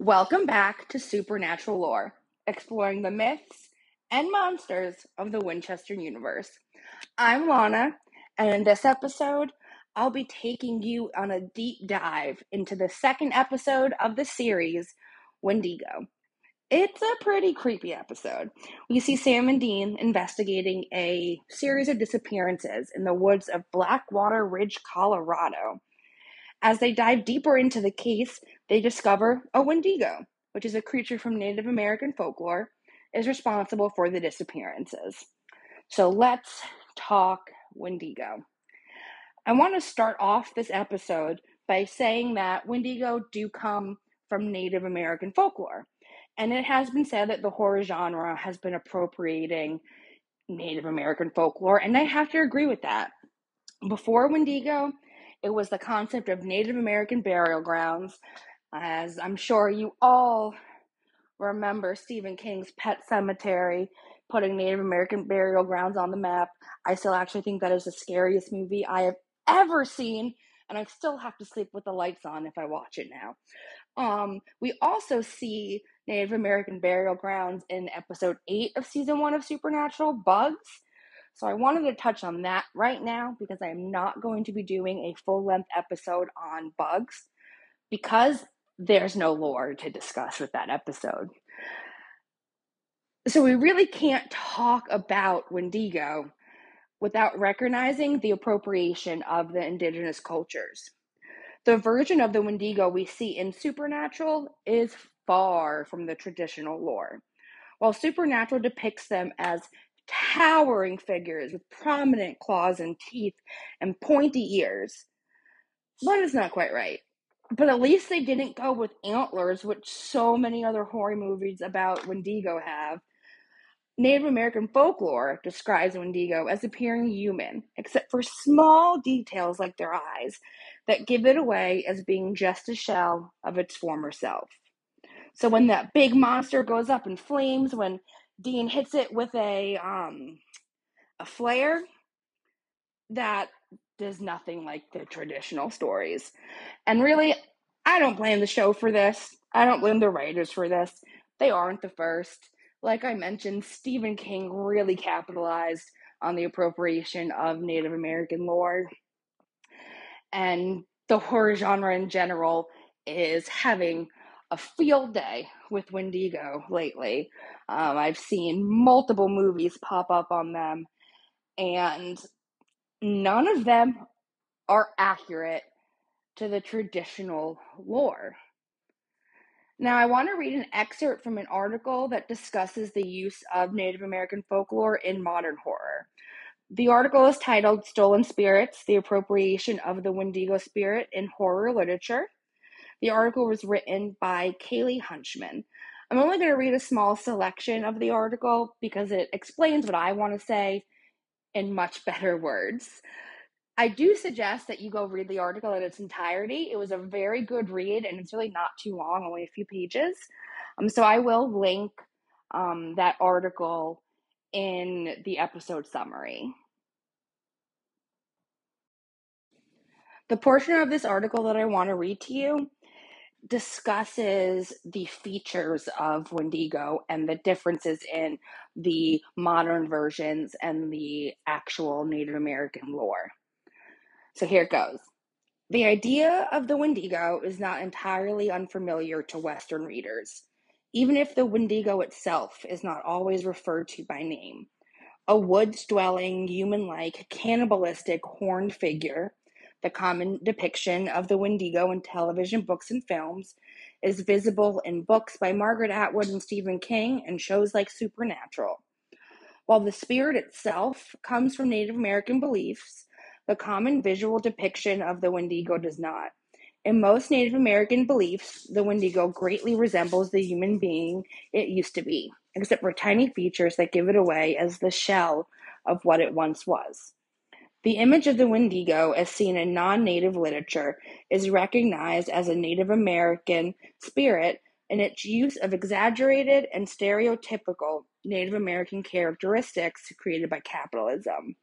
Welcome back to Supernatural Lore, exploring the myths and monsters of the Winchester universe. I'm Lana, and in this episode, I'll be taking you on a deep dive into the second episode of the series, Wendigo. It's a pretty creepy episode. We see Sam and Dean investigating a series of disappearances in the woods of Blackwater Ridge, Colorado. As they dive deeper into the case, they discover a Wendigo, which is a creature from Native American folklore, is responsible for the disappearances. So let's talk Wendigo. I want to start off this episode by saying that Wendigo do come from Native American folklore. And it has been said that the horror genre has been appropriating Native American folklore, and I have to agree with that. Before Wendigo, it was the concept of Native American burial grounds, as I'm sure you all remember Stephen King's Pet Sematary putting Native American burial grounds on the map. I still actually think that is the scariest movie I have ever seen, and I still have to sleep with the lights on if I watch it now. Um, we also see Native American burial grounds in episode 8 of season 1 of Supernatural Bugs. So I wanted to touch on that right now because I am not going to be doing a full length episode on bugs because there's no lore to discuss with that episode. So we really can't talk about Wendigo without recognizing the appropriation of the indigenous cultures. The version of the Wendigo we see in Supernatural is far from the traditional lore. While Supernatural depicts them as towering figures with prominent claws and teeth and pointy ears, that is not quite right. But at least they didn't go with antlers, which so many other horror movies about Wendigo have. Native American folklore describes Wendigo as appearing human, except for small details like their eyes that give it away as being just a shell of its former self. So when that big monster goes up in flames, when Dean hits it with a um a flare, that does nothing like the traditional stories. And really, I don't blame the show for this. I don't blame the writers for this. They aren't the first. Like I mentioned, Stephen King really capitalized on the appropriation of Native American lore. And the horror genre in general is having a field day with Wendigo lately. Um, I've seen multiple movies pop up on them, and none of them are accurate to the traditional lore. Now, I want to read an excerpt from an article that discusses the use of Native American folklore in modern horror. The article is titled Stolen Spirits The Appropriation of the Wendigo Spirit in Horror Literature. The article was written by Kaylee Hunchman. I'm only going to read a small selection of the article because it explains what I want to say in much better words. I do suggest that you go read the article in its entirety. It was a very good read and it's really not too long, only a few pages. Um, so I will link um, that article in the episode summary. The portion of this article that I want to read to you discusses the features of Wendigo and the differences in the modern versions and the actual Native American lore. So here it goes. The idea of the Wendigo is not entirely unfamiliar to Western readers, even if the Wendigo itself is not always referred to by name. A woods dwelling, human like, cannibalistic horned figure, the common depiction of the Wendigo in television, books, and films, is visible in books by Margaret Atwood and Stephen King and shows like Supernatural. While the spirit itself comes from Native American beliefs, the common visual depiction of the Wendigo does not. In most Native American beliefs, the Wendigo greatly resembles the human being it used to be, except for tiny features that give it away as the shell of what it once was. The image of the Wendigo, as seen in non native literature, is recognized as a Native American spirit in its use of exaggerated and stereotypical Native American characteristics created by capitalism.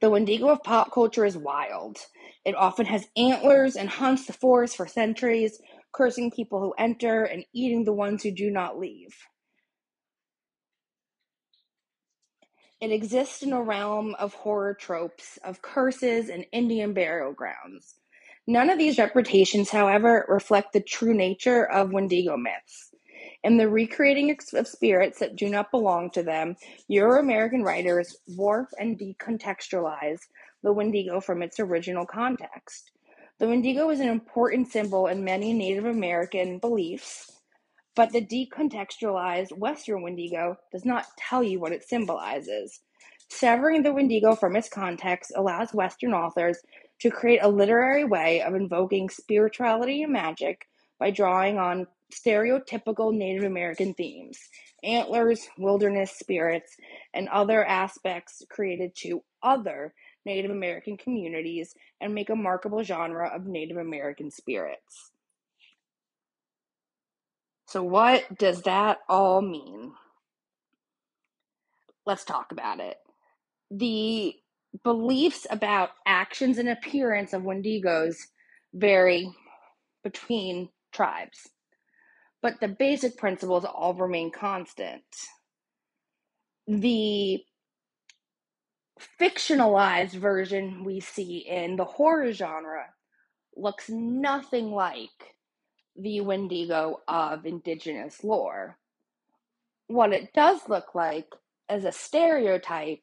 The Wendigo of pop culture is wild. It often has antlers and haunts the forest for centuries, cursing people who enter and eating the ones who do not leave. It exists in a realm of horror tropes, of curses and Indian burial grounds. None of these reputations, however, reflect the true nature of Wendigo myths. In the recreating of spirits that do not belong to them, Euro American writers warp and decontextualize the Wendigo from its original context. The Wendigo is an important symbol in many Native American beliefs, but the decontextualized Western Wendigo does not tell you what it symbolizes. Severing the Wendigo from its context allows Western authors to create a literary way of invoking spirituality and magic by drawing on stereotypical Native American themes antlers, wilderness spirits, and other aspects created to other Native American communities and make a markable genre of Native American spirits. So, what does that all mean? Let's talk about it. The beliefs about actions and appearance of Wendigos vary between tribes, but the basic principles all remain constant. The fictionalized version we see in the horror genre looks nothing like the Wendigo of indigenous lore. What it does look like is a stereotype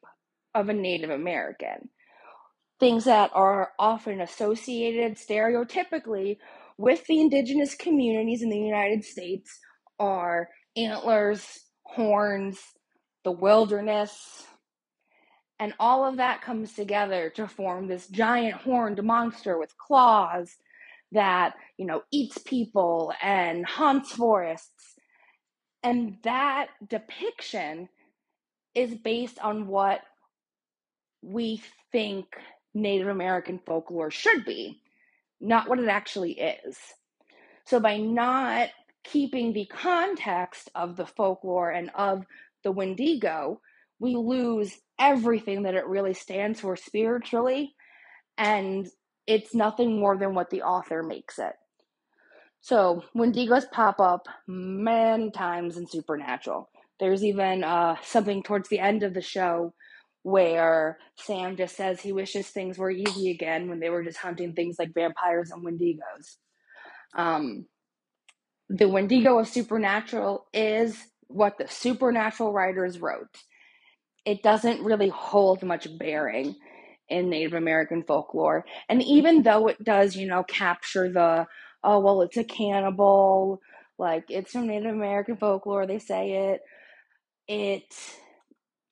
of a Native American. Things that are often associated stereotypically with the indigenous communities in the United States are antlers, horns, the wilderness, and all of that comes together to form this giant horned monster with claws that, you know, eats people and haunts forests. And that depiction is based on what we think Native American folklore should be, not what it actually is. So by not keeping the context of the folklore and of the Wendigo, we lose everything that it really stands for spiritually and it's nothing more than what the author makes it. So, Wendigos pop up many times in Supernatural. There's even uh, something towards the end of the show where Sam just says he wishes things were easy again when they were just hunting things like vampires and Wendigos. Um, the Wendigo of Supernatural is what the Supernatural writers wrote. It doesn't really hold much bearing in Native American folklore. And even though it does, you know, capture the, oh, well, it's a cannibal, like it's from Native American folklore, they say it, it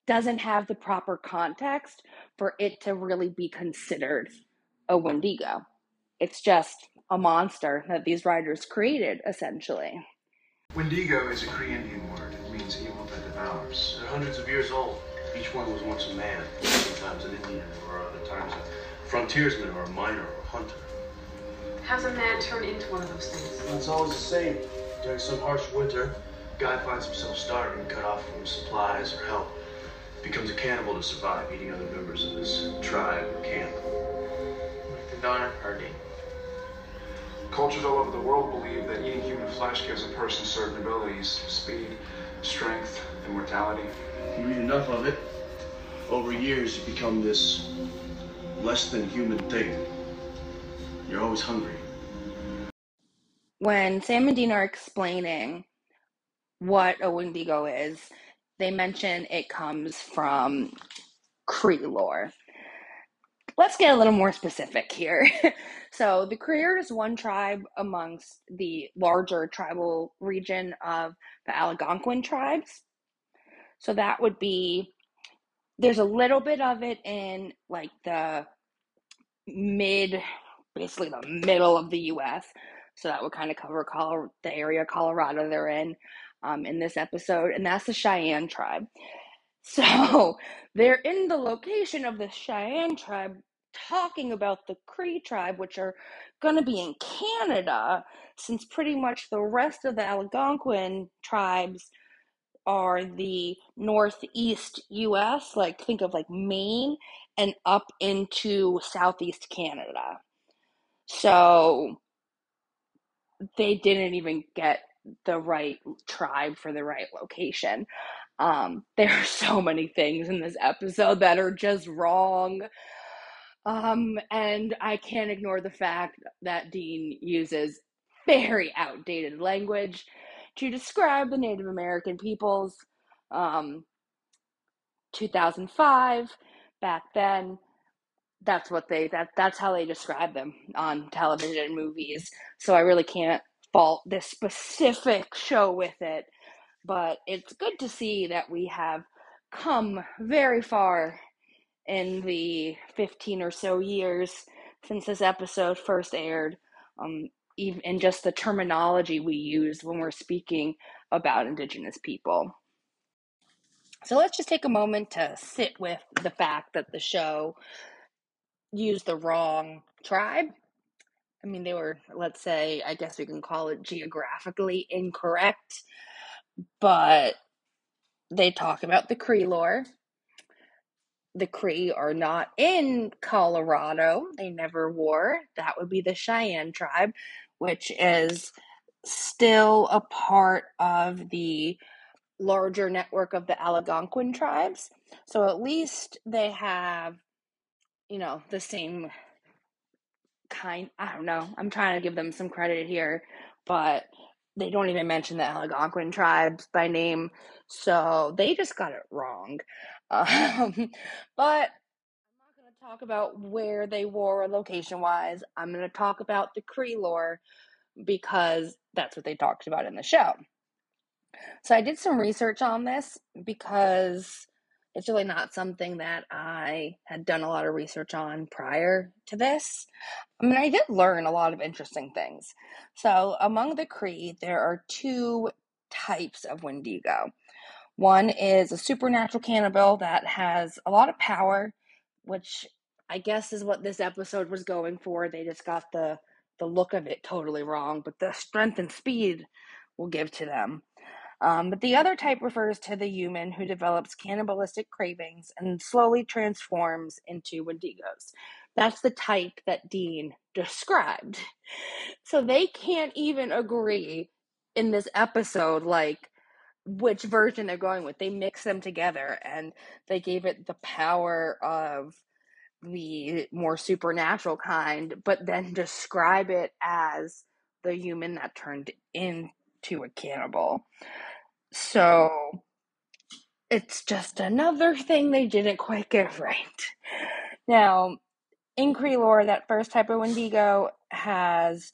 doesn't have the proper context for it to really be considered a Wendigo. It's just a monster that these writers created, essentially. Wendigo is a Cree Indian word. It means evil that devours. They're hundreds of years old. Each one was once a man, sometimes an Indian, or other times a frontiersman, or a miner, or a hunter. How's a man turn into one of those things? Well, it's always the same. During some harsh winter, guy finds himself starving, cut off from supplies or help. Becomes a cannibal to survive, eating other members of his tribe or camp. Like the Donner Party. Cultures all over the world believe that eating human flesh gives a person certain abilities speed, strength, immortality. You eat enough of it, over years you become this less than human thing. You're always hungry. When Sam and Dean are explaining what a Wendigo is, they mention it comes from Cree lore. Let's get a little more specific here. so, the Creer is one tribe amongst the larger tribal region of the Algonquin tribes. So that would be there's a little bit of it in like the mid basically the middle of the US. So that would kind of cover Colorado, the area Colorado they're in um, in this episode, and that's the Cheyenne tribe. So they're in the location of the Cheyenne tribe talking about the Cree tribe, which are going to be in Canada, since pretty much the rest of the Algonquin tribes are the northeast US, like think of like Maine and up into southeast Canada. So they didn't even get the right tribe for the right location. Um, there are so many things in this episode that are just wrong. Um, and I can't ignore the fact that Dean uses very outdated language to describe the Native American peoples. Um, 2005, back then, that's what they that that's how they describe them on television movies. So I really can't fault this specific show with it, but it's good to see that we have come very far in the 15 or so years since this episode first aired. Um, even in just the terminology we use when we're speaking about indigenous people. So let's just take a moment to sit with the fact that the show used the wrong tribe. I mean, they were, let's say, I guess we can call it geographically incorrect, but they talk about the Cree lore. The Cree are not in Colorado. They never were. That would be the Cheyenne tribe, which is still a part of the larger network of the Algonquin tribes. So at least they have, you know, the same kind. I don't know. I'm trying to give them some credit here, but they don't even mention the Algonquin tribes by name. So they just got it wrong. Um, but I'm not going to talk about where they were location wise. I'm going to talk about the Cree lore because that's what they talked about in the show. So I did some research on this because it's really not something that I had done a lot of research on prior to this. I mean, I did learn a lot of interesting things. So, among the Cree, there are two types of Wendigo. One is a supernatural cannibal that has a lot of power, which I guess is what this episode was going for. They just got the the look of it totally wrong, but the strength and speed will give to them. Um, but the other type refers to the human who develops cannibalistic cravings and slowly transforms into Wendigos. That's the type that Dean described. So they can't even agree in this episode, like, which version they're going with. They mix them together and they gave it the power of the more supernatural kind, but then describe it as the human that turned into a cannibal. So it's just another thing they didn't quite get right. Now, in Cree lore, that first type of Wendigo has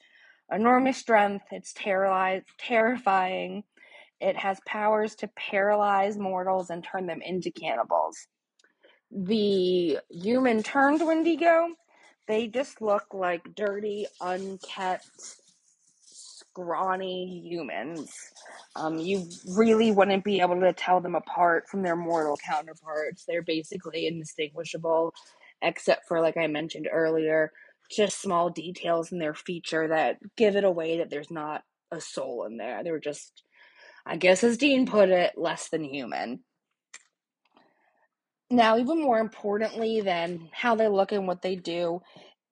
enormous strength. It's terrifying. It has powers to paralyze mortals and turn them into cannibals. The human turned Wendigo, they just look like dirty, unkept scrawny humans. Um, you really wouldn't be able to tell them apart from their mortal counterparts. They're basically indistinguishable, except for, like I mentioned earlier, just small details in their feature that give it away that there's not a soul in there. They're just, I guess, as Dean put it, less than human. Now, even more importantly than how they look and what they do,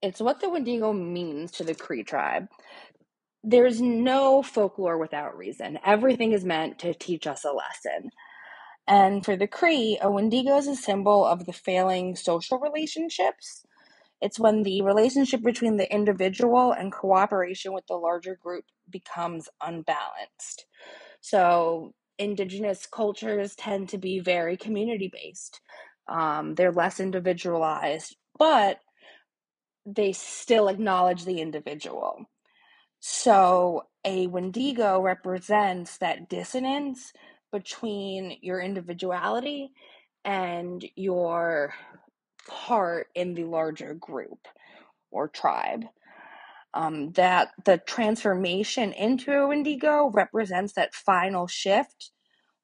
it's what the Wendigo means to the Cree tribe there's no folklore without reason. Everything is meant to teach us a lesson. And for the Cree, a Wendigo is a symbol of the failing social relationships. It's when the relationship between the individual and cooperation with the larger group becomes unbalanced. So, indigenous cultures tend to be very community based, um, they're less individualized, but they still acknowledge the individual. So a Wendigo represents that dissonance between your individuality and your part in the larger group or tribe. Um, that the transformation into a Wendigo represents that final shift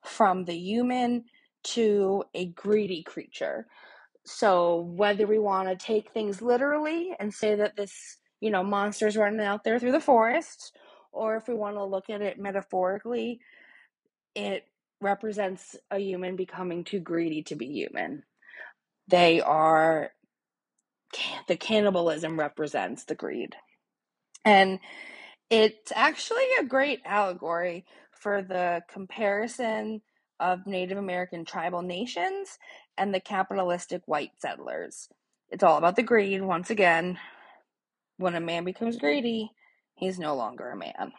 from the human to a greedy creature. So, whether we want to take things literally and say that this you know, monsters running out there through the forest, or if we want to look at it metaphorically, it represents a human becoming too greedy to be human. They are, the cannibalism represents the greed. And It's actually a great allegory for the comparison of Native American tribal nations and the capitalistic white settlers. It's all about the greed, once again. When a man becomes greedy, he's no longer a man.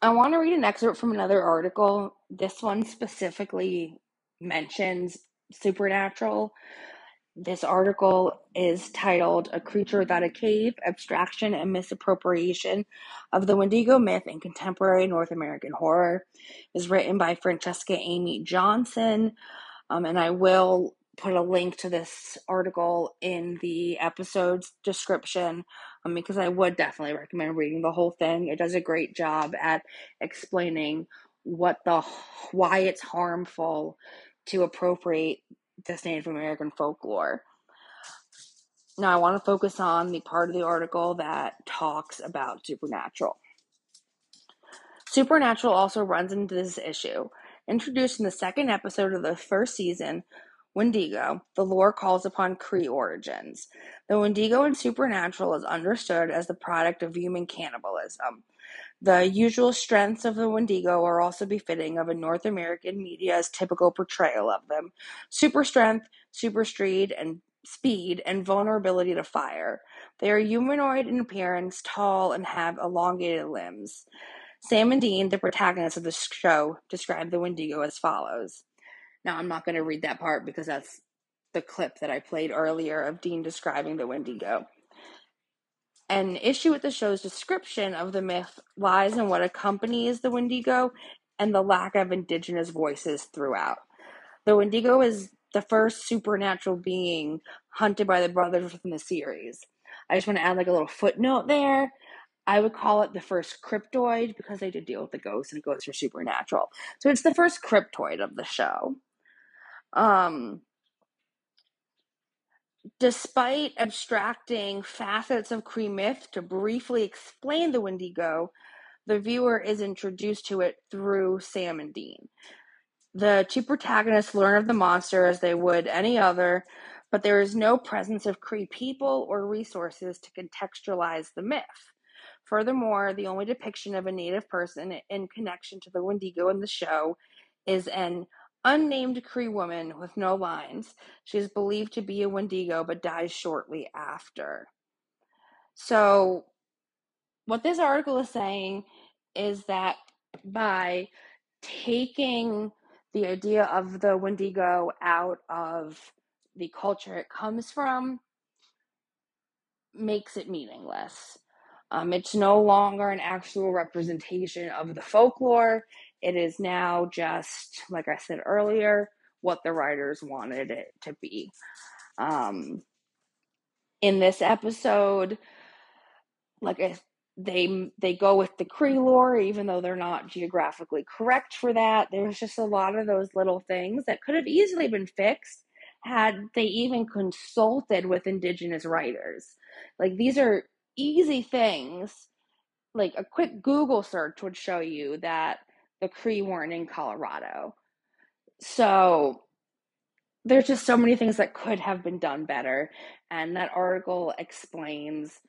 I want to read an excerpt from another article. This one specifically mentions supernatural. This article is titled A Creature Without a Cave Abstraction and Misappropriation of the Wendigo Myth in Contemporary North American Horror. Is written by Francesca Amy Johnson. Um, and I will put a link to this article in the episode's description um, because I would definitely recommend reading the whole thing. It does a great job at explaining what the why it's harmful to appropriate this Native American folklore. Now, I want to focus on the part of the article that talks about supernatural. Supernatural also runs into this issue. Introduced in the second episode of the first season, Wendigo, the lore calls upon Cree origins. The Wendigo in Supernatural is understood as the product of human cannibalism. The usual strengths of the Wendigo are also befitting of a North American media's typical portrayal of them super strength, super speed, and speed, and vulnerability to fire. They are humanoid in appearance, tall, and have elongated limbs. Sam and Dean, the protagonists of the show, describe the Wendigo as follows. Now, I'm not going to read that part because that's the clip that I played earlier of Dean describing the Wendigo. An issue with the show's description of the myth lies in what accompanies the Wendigo and the lack of indigenous voices throughout. The Wendigo is the first supernatural being hunted by the brothers within the series. I just want to add like a little footnote there. I would call it the first cryptoid because they did deal with the ghosts and ghosts are supernatural. So it's the first cryptoid of the show. Um, despite abstracting facets of Cree myth to briefly explain the Wendigo, the viewer is introduced to it through Sam and Dean. The two protagonists learn of the monster as they would any other, but there is no presence of Cree people or resources to contextualize the myth. Furthermore, the only depiction of a native person in connection to the Wendigo in the show is an unnamed Cree woman with no lines. She is believed to be a Wendigo but dies shortly after. So, what this article is saying is that by taking the idea of the Wendigo out of the culture it comes from makes it meaningless. Um, it's no longer an actual representation of the folklore. It is now just, like I said earlier, what the writers wanted it to be. Um, in this episode, like I, they they go with the Cree lore, even though they're not geographically correct for that. There's just a lot of those little things that could have easily been fixed had they even consulted with indigenous writers. Like these are easy things. Like a quick Google search would show you that the Cree weren't in Colorado. So there's just so many things that could have been done better. And that article explains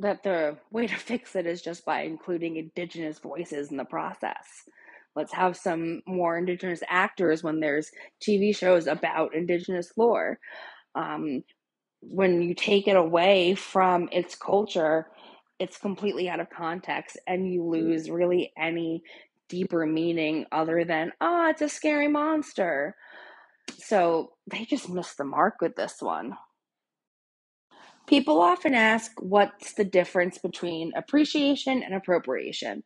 that the way to fix it is just by including indigenous voices in the process. Let's have some more indigenous actors when there's TV shows about indigenous lore. Um, when you take it away from its culture, it's completely out of context and you mm. lose really any deeper meaning other than, oh, it's a scary monster. So they just missed the mark with this one. People often ask what's the difference between appreciation and appropriation.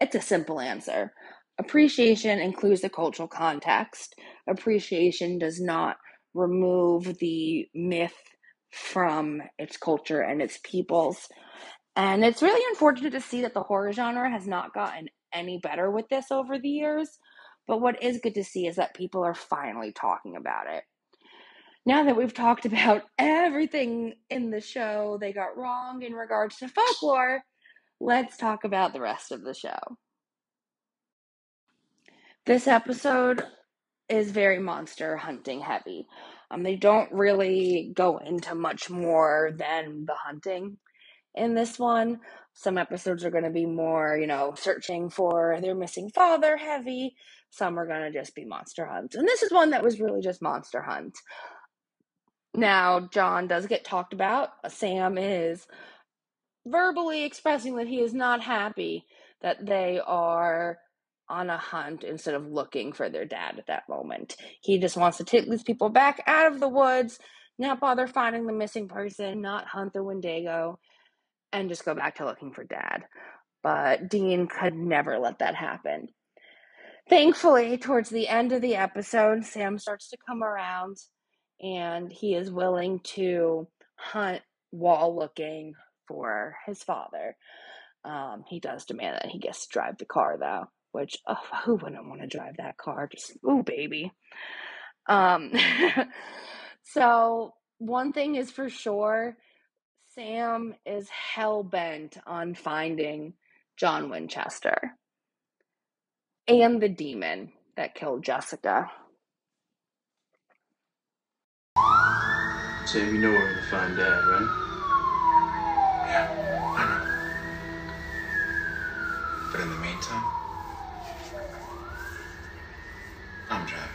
It's a simple answer. Appreciation includes the cultural context. Appreciation does not remove the myth from its culture and its peoples. And it's really unfortunate to see that the horror genre has not gotten any better with this over the years. But what is good to see is that people are finally talking about it. Now that we've talked about everything in the show they got wrong in regards to folklore, let's talk about the rest of the show. This episode is very monster hunting heavy. Um, they don't really go into much more than the hunting in this one. Some episodes are going to be more, you know, searching for their missing father heavy. Some are going to just be Monster Hunt. And this is one that was really just Monster Hunt. Now, John does get talked about. Sam is verbally expressing that he is not happy that they are on a hunt instead of looking for their dad at that moment. He just wants to take these people back out of the woods, not bother finding the missing person, not hunt the Wendigo, and just go back to looking for dad. But Dean could never let that happen. Thankfully, towards the end of the episode, Sam starts to come around and he is willing to hunt while looking for his father. Um, he does demand that he gets to drive the car, though, which oh, who wouldn't want to drive that car? Just ooh, baby. Um, so one thing is for sure, Sam is hell bent on finding John Winchester and the demon that killed Jessica. Sam, you know where to find Dad, right? Yeah, I know. But in the meantime, I'm driving.